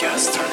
just